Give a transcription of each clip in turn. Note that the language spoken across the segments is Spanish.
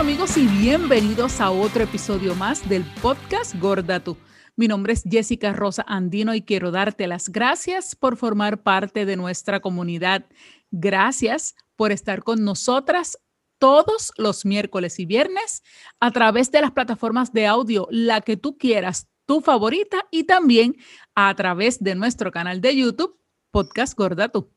amigos y bienvenidos a otro episodio más del podcast Gorda Tú. Mi nombre es Jessica Rosa Andino y quiero darte las gracias por formar parte de nuestra comunidad. Gracias por estar con nosotras todos los miércoles y viernes a través de las plataformas de audio, la que tú quieras, tu favorita y también a través de nuestro canal de YouTube, Podcast Gorda Tú.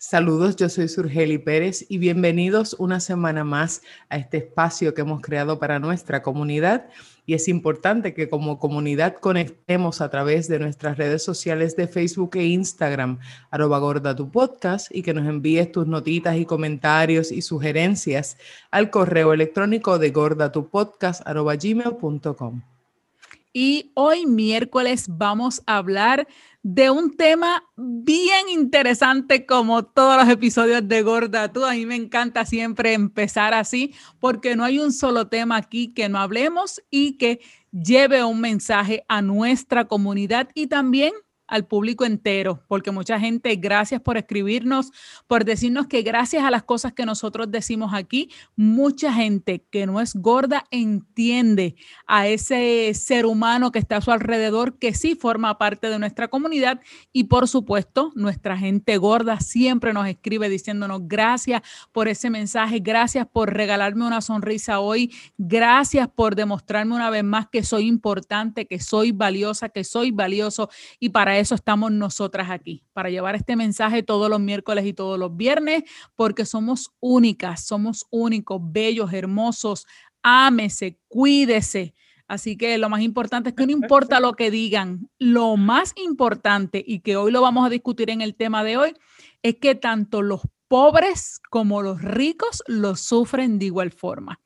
Saludos, yo soy Surgeli Pérez y bienvenidos una semana más a este espacio que hemos creado para nuestra comunidad. Y es importante que como comunidad conectemos a través de nuestras redes sociales de Facebook e Instagram, arroba gorda tu podcast, y que nos envíes tus notitas y comentarios y sugerencias al correo electrónico de gordatupodcast arroba gmail.com. Y hoy miércoles vamos a hablar de un tema bien interesante como todos los episodios de Gorda Tú. A mí me encanta siempre empezar así porque no hay un solo tema aquí que no hablemos y que lleve un mensaje a nuestra comunidad y también al público entero, porque mucha gente, gracias por escribirnos, por decirnos que gracias a las cosas que nosotros decimos aquí, mucha gente que no es gorda entiende a ese ser humano que está a su alrededor, que sí forma parte de nuestra comunidad. Y por supuesto, nuestra gente gorda siempre nos escribe diciéndonos gracias por ese mensaje, gracias por regalarme una sonrisa hoy, gracias por demostrarme una vez más que soy importante, que soy valiosa, que soy valioso y para eso estamos nosotras aquí, para llevar este mensaje todos los miércoles y todos los viernes, porque somos únicas, somos únicos, bellos, hermosos. Ámese, cuídese. Así que lo más importante es que no importa lo que digan, lo más importante y que hoy lo vamos a discutir en el tema de hoy es que tanto los pobres como los ricos lo sufren de igual forma.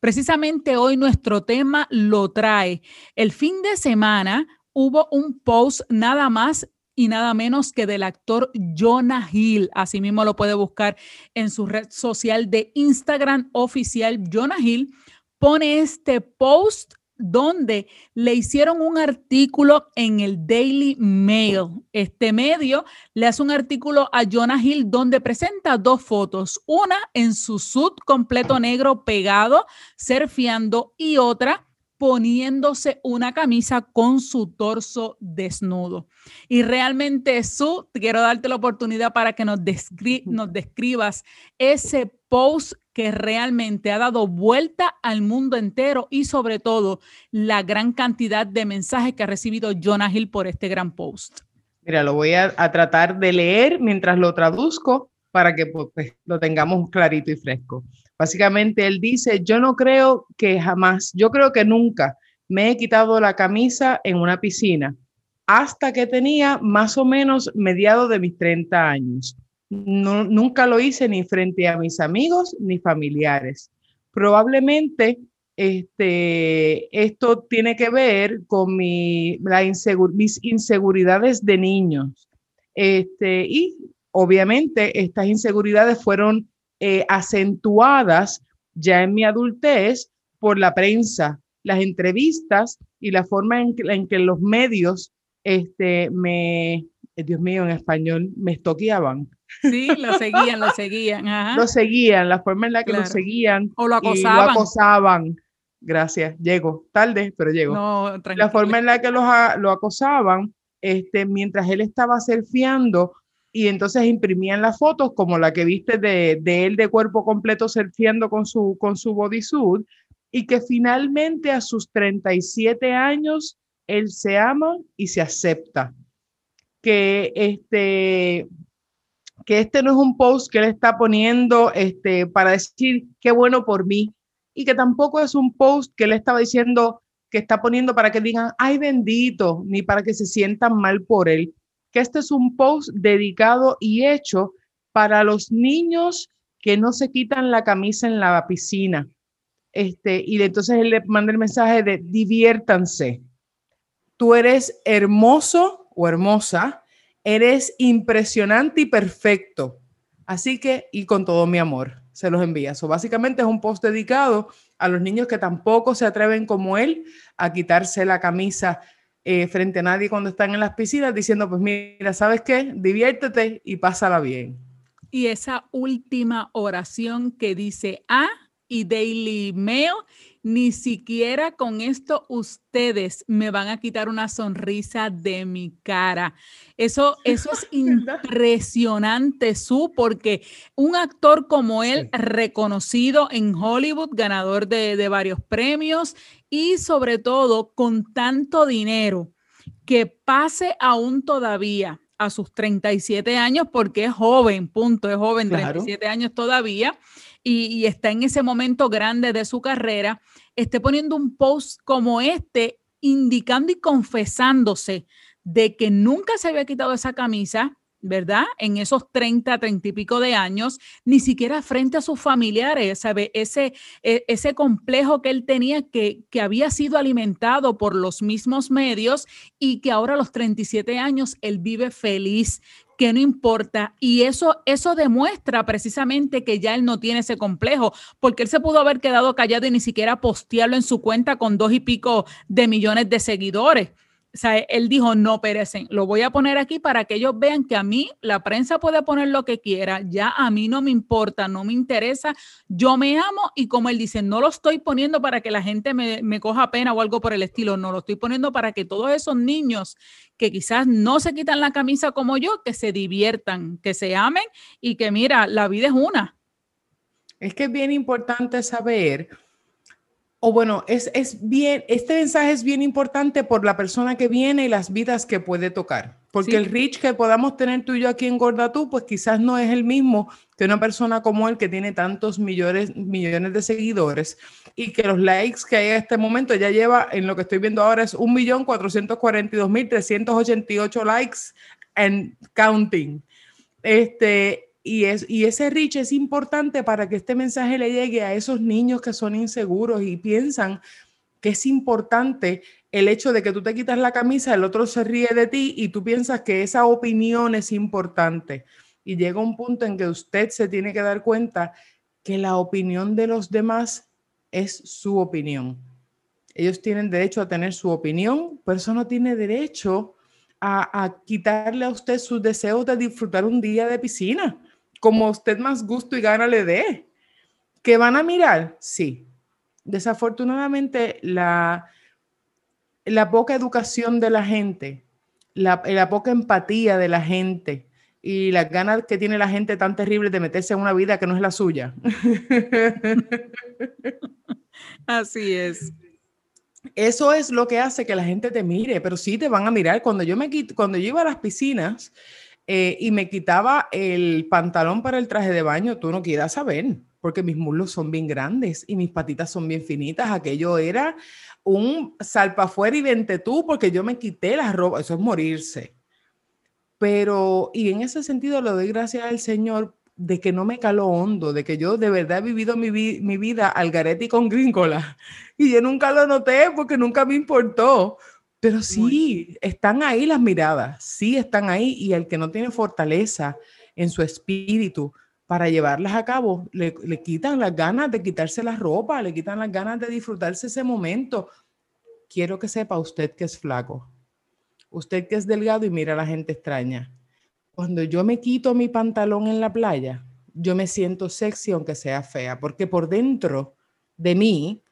Precisamente hoy nuestro tema lo trae. El fin de semana hubo un post nada más y nada menos que del actor Jonah Hill. Asimismo lo puede buscar en su red social de Instagram oficial. Jonah Hill pone este post donde le hicieron un artículo en el Daily Mail. Este medio le hace un artículo a Jonah Hill donde presenta dos fotos, una en su suit completo negro pegado, surfeando y otra poniéndose una camisa con su torso desnudo. Y realmente, Su, quiero darte la oportunidad para que nos, nos describas ese post que realmente ha dado vuelta al mundo entero y sobre todo la gran cantidad de mensajes que ha recibido Jonah Hill por este gran post. Mira, lo voy a, tratar de leer mientras lo traduzco para que pues, lo tengamos clarito y fresco. Básicamente él dice, yo no creo que jamás, yo creo que nunca me he quitado la camisa en una piscina hasta que tenía más o menos mediado de mis 30 años. nunca lo hice ni frente a mis amigos ni familiares. Probablemente este, esto tiene que ver con mi, la mis inseguridades de niños. Este, y obviamente estas inseguridades fueron eh, acentuadas ya en mi adultez por la prensa, las entrevistas y la forma en que, los medios este, me, eh, Dios mío, en español, me estoqueaban. Sí, lo seguían, lo seguían. Lo seguían, la forma en la que lo seguían. O lo acosaban. lo acosaban. Gracias, llego, tarde, pero llego. No, la forma en la que lo acosaban, este, mientras él estaba surfeando, y entonces imprimían las fotos como la que viste de, él de cuerpo completo surfeando con su, con su bodysuit y que finalmente a sus 37 años él se ama y se acepta. Que este, que este no es un post que él está poniendo este, para decir qué bueno por mí y que tampoco es un post que él estaba diciendo que está poniendo para que digan, ay bendito, ni para que se sientan mal por él que este es un post dedicado y hecho para los niños que no se quitan la camisa en la piscina. Este, y entonces él le manda el mensaje de diviértanse. Tú eres hermoso o hermosa, eres impresionante y perfecto. Así que, y con todo mi amor, se los envía. So, básicamente es un post dedicado a los niños que tampoco se atreven como él a quitarse la camisa eh, frente a nadie cuando están en las piscinas diciendo, pues mira, ¿sabes qué? Diviértete y pásala bien. Y esa última oración que dice, ah, y Daily Mail ni siquiera con esto ustedes me van a quitar una sonrisa de mi cara. Eso, eso es impresionante, Su, porque un actor como él, reconocido en Hollywood, ganador de, de varios premios y sobre todo con tanto dinero, que pase aún todavía a sus 37 años, porque es joven, punto, es joven, 37 años todavía, y, está en ese momento grande de su carrera, esté poniendo un post como este, indicando y confesándose de que nunca se había quitado esa camisa, ¿verdad? En esos 30, 30 y pico de años, ni siquiera frente a sus familiares, ¿sabe? Ese, e, ese complejo que él tenía que, que había sido alimentado por los mismos medios y que ahora a los 37 años él vive feliz, que no importa. Y eso, eso demuestra precisamente que ya él no tiene ese complejo, porque él se pudo haber quedado callado y ni siquiera postearlo en su cuenta con dos y pico de millones de seguidores o sea, él dijo, no perecen, lo voy a poner aquí para que ellos vean que a mí la prensa puede poner lo que quiera, ya a mí no me importa, no me interesa, yo me amo y como él dice, no lo estoy poniendo para que la gente me, coja pena o algo por el estilo, no lo estoy poniendo para que todos esos niños que quizás no se quitan la camisa como yo, que se diviertan, que se amen y que mira, la vida es una. Es que es bien importante saber o bueno, es, bien, este mensaje es bien importante por la persona que viene y las vidas que puede tocar. Porque el reach que podamos tener tú y yo aquí en Gordatú, pues quizás no es el mismo que una persona como él que tiene tantos millones, millones de seguidores y que los likes que hay en este momento ya lleva, en lo que estoy viendo ahora, es 1.442.388 likes and counting. Este, y, es, y ese reach es importante para que este mensaje le llegue a esos niños que son inseguros y piensan que es importante el hecho de que tú te quitas la camisa, el otro se ríe de ti y tú piensas que esa opinión es importante. Y llega un punto en que usted se tiene que dar cuenta que la opinión de los demás es su opinión. Ellos tienen derecho a tener su opinión, pero eso no tiene derecho a, a quitarle a usted sus deseos de disfrutar un día de piscina como usted más gusto y gana le dé. ¿Que van a mirar? Sí. Desafortunadamente, la, la poca educación de la gente, la, la poca empatía de la gente y las ganas que tiene la gente tan terribles de meterse en una vida que no es la suya. Así es. Eso es lo que hace que la gente te mire, pero sí te van a mirar. Cuando yo me cuando yo iba a las piscinas, eh, y me quitaba el pantalón para el traje de baño, tú no quieras saber, porque mis muslos son bien grandes y mis patitas son bien finitas. Aquello era un salpa afuera y vente tú, porque yo me quité la ropa, eso es morirse. Pero, y en ese sentido le doy gracias al Señor de que no me caló hondo, de que yo de verdad he vivido mi, mi vida al garete con gringola. Y yo nunca lo noté porque nunca me importó pero sí, están ahí las miradas, sí están ahí y el que no tiene fortaleza en su espíritu para llevarlas a cabo, le, quitan las ganas de quitarse la ropa, le quitan las ganas de disfrutarse ese momento. Quiero que sepa usted que es flaco, usted que es delgado y mira a la gente extraña. Cuando yo me quito mi pantalón en la playa, yo me siento sexy aunque sea fea, porque por dentro de mí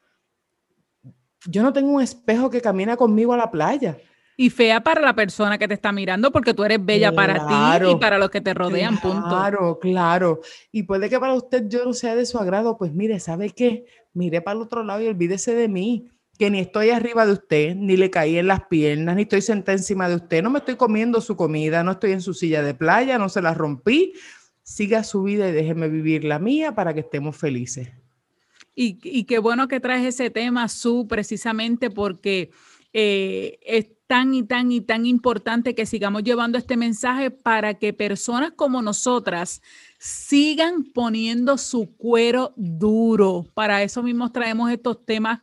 yo no tengo un espejo que camina conmigo a la playa. Y fea para la persona que te está mirando porque tú eres bella para ti y para los que te rodean, punto. Claro, claro. Y puede que para usted yo no sea de su agrado, pues mire, ¿sabe qué? Mire para el otro lado y olvídese de mí, que ni estoy arriba de usted, ni le caí en las piernas, ni estoy sentada encima de usted, no me estoy comiendo su comida, no estoy en su silla de playa, no se la rompí. Siga su vida y déjeme vivir la mía para que estemos felices. Y, qué bueno que traes ese tema, Su, precisamente porque eh, es tan y tan y tan importante que sigamos llevando este mensaje para que personas como nosotras sigan poniendo su cuero duro. Para eso mismo traemos estos temas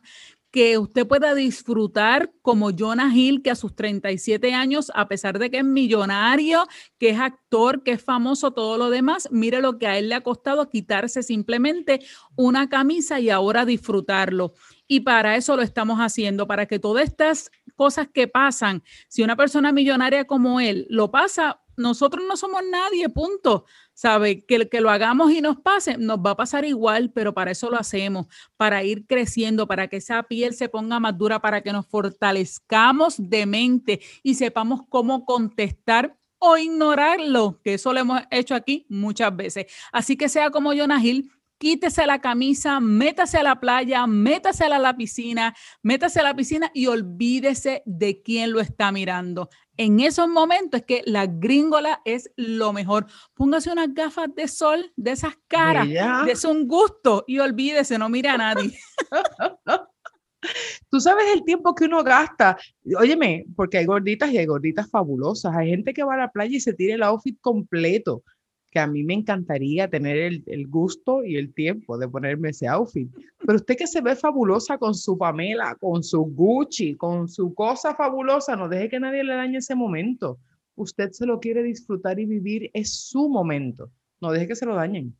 que usted pueda disfrutar como Jonah Hill, que a sus 37 años, a pesar de que es millonario, que es actor, que es famoso, todo lo demás, mire lo que a él le ha costado quitarse simplemente una camisa y ahora disfrutarlo. Y para eso lo estamos haciendo, para que todas estas cosas que pasan, si una persona millonaria como él lo pasa, nosotros no somos nadie, punto. ¿Sabe? Que, que lo hagamos y nos pase, nos va a pasar igual, pero para eso lo hacemos, para ir creciendo, para que esa piel se ponga más dura, para que nos fortalezcamos de mente y sepamos cómo contestar o ignorarlo, que eso lo hemos hecho aquí muchas veces. Así que sea como Jonah Hill, quítese la camisa, métase a la playa, métase a la piscina, métase a la piscina y olvídese de quién lo está mirando. En esos momentos es que la gringola es lo mejor. Póngase unas gafas de sol de esas caras, de un gusto y olvídese, no mire a nadie. Tú sabes el tiempo que uno gasta. Óyeme, porque hay gorditas y hay gorditas fabulosas. Hay gente que va a la playa y se tira el outfit completo que a mí me encantaría tener el, gusto y el tiempo de ponerme ese outfit. Pero usted que se ve fabulosa con su Pamela, con su Gucci, con su cosa fabulosa, no deje que nadie le dañe ese momento. Usted se lo quiere disfrutar y vivir, es su momento. No deje que se lo dañen.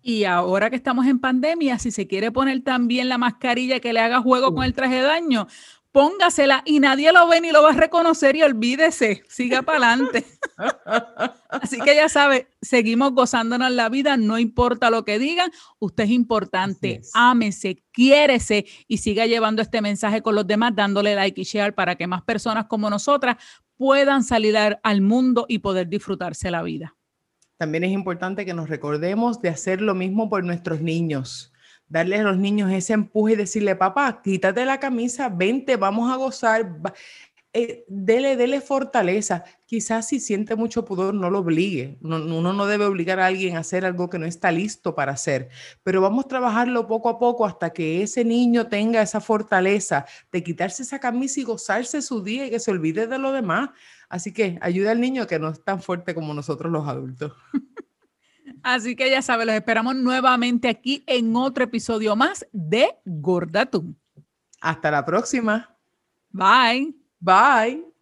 Y ahora que estamos en pandemia, si se quiere poner también la mascarilla que le haga juego con el traje de daño, póngasela y nadie lo ve ni lo va a reconocer y olvídese, siga para adelante. Así que ya sabe, seguimos gozándonos la vida, no importa lo que digan, usted es importante, ámese, quiérese y siga llevando este mensaje con los demás, dándole like y share para que más personas como nosotras puedan salir al mundo y poder disfrutarse la vida. También es importante que nos recordemos de hacer lo mismo por nuestros niños darle a los niños ese empuje y decirle, papá, quítate la camisa, vente, vamos a gozar. Eh, dele, dele fortaleza. Quizás si siente mucho pudor, no lo obligue. uno no debe obligar a alguien a hacer algo que no está listo para hacer, pero vamos a trabajarlo poco a poco hasta que ese niño tenga esa fortaleza de quitarse esa camisa y gozarse su día y que se olvide de lo demás. Así que ayuda al niño que no es tan fuerte como nosotros los adultos. Así que ya saben, los esperamos nuevamente aquí en otro episodio más de Gordatum. Hasta la próxima. Bye. Bye.